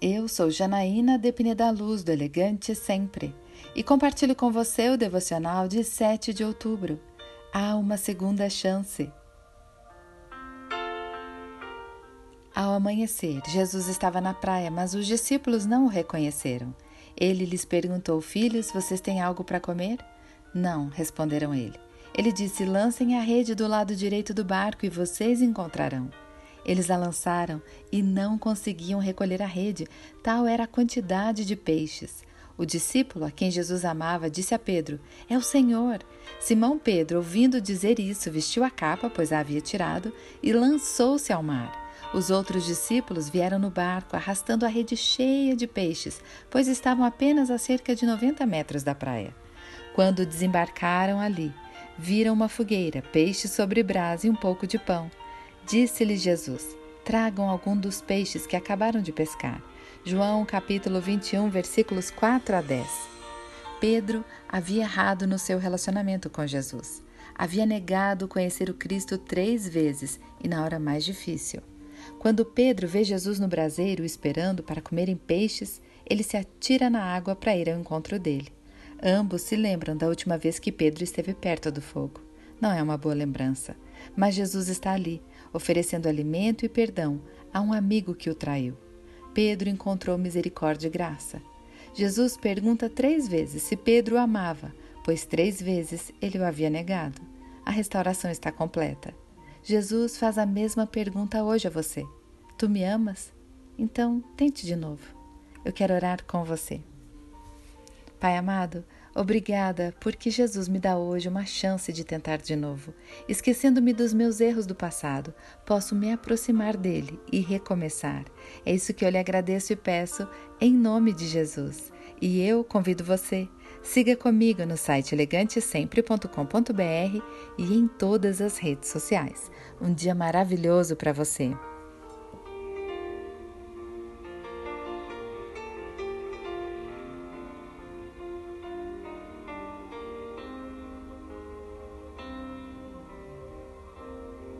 Eu sou Janaína de Pineda Luz, do Elegante Sempre, e compartilho com você o devocional de 7 de outubro. Há uma segunda chance. Ao amanhecer, Jesus estava na praia, mas os discípulos não o reconheceram. Ele lhes perguntou: Filhos, vocês têm algo para comer? Não, responderam ele. Ele disse: Lancem a rede do lado direito do barco e vocês encontrarão. Eles a lançaram e não conseguiam recolher a rede, tal era a quantidade de peixes. O discípulo a quem Jesus amava disse a Pedro: É o Senhor. Simão Pedro, ouvindo dizer isso, vestiu a capa, pois a havia tirado, e lançou-se ao mar. Os outros discípulos vieram no barco, arrastando a rede cheia de peixes, pois estavam apenas a cerca de 90 metros da praia. Quando desembarcaram ali, viram uma fogueira, peixe sobre brasa e um pouco de pão. Disse-lhe Jesus: Tragam algum dos peixes que acabaram de pescar. João capítulo 21, versículos 4 a 10. Pedro havia errado no seu relacionamento com Jesus. Havia negado conhecer o Cristo três vezes e na hora mais difícil. Quando Pedro vê Jesus no braseiro esperando para comerem peixes, ele se atira na água para ir ao encontro dele. Ambos se lembram da última vez que Pedro esteve perto do fogo. Não é uma boa lembrança, mas Jesus está ali, oferecendo alimento e perdão a um amigo que o traiu. Pedro encontrou misericórdia e graça. Jesus pergunta três vezes se Pedro o amava, pois três vezes ele o havia negado. A restauração está completa. Jesus faz a mesma pergunta hoje a você: Tu me amas? Então, tente de novo. Eu quero orar com você. Pai amado, Obrigada, porque Jesus me dá hoje uma chance de tentar de novo. Esquecendo-me dos meus erros do passado, posso me aproximar dele e recomeçar. É isso que eu lhe agradeço e peço em nome de Jesus. E eu convido você, siga comigo no site elegantesempre.com.br e em todas as redes sociais. Um dia maravilhoso para você.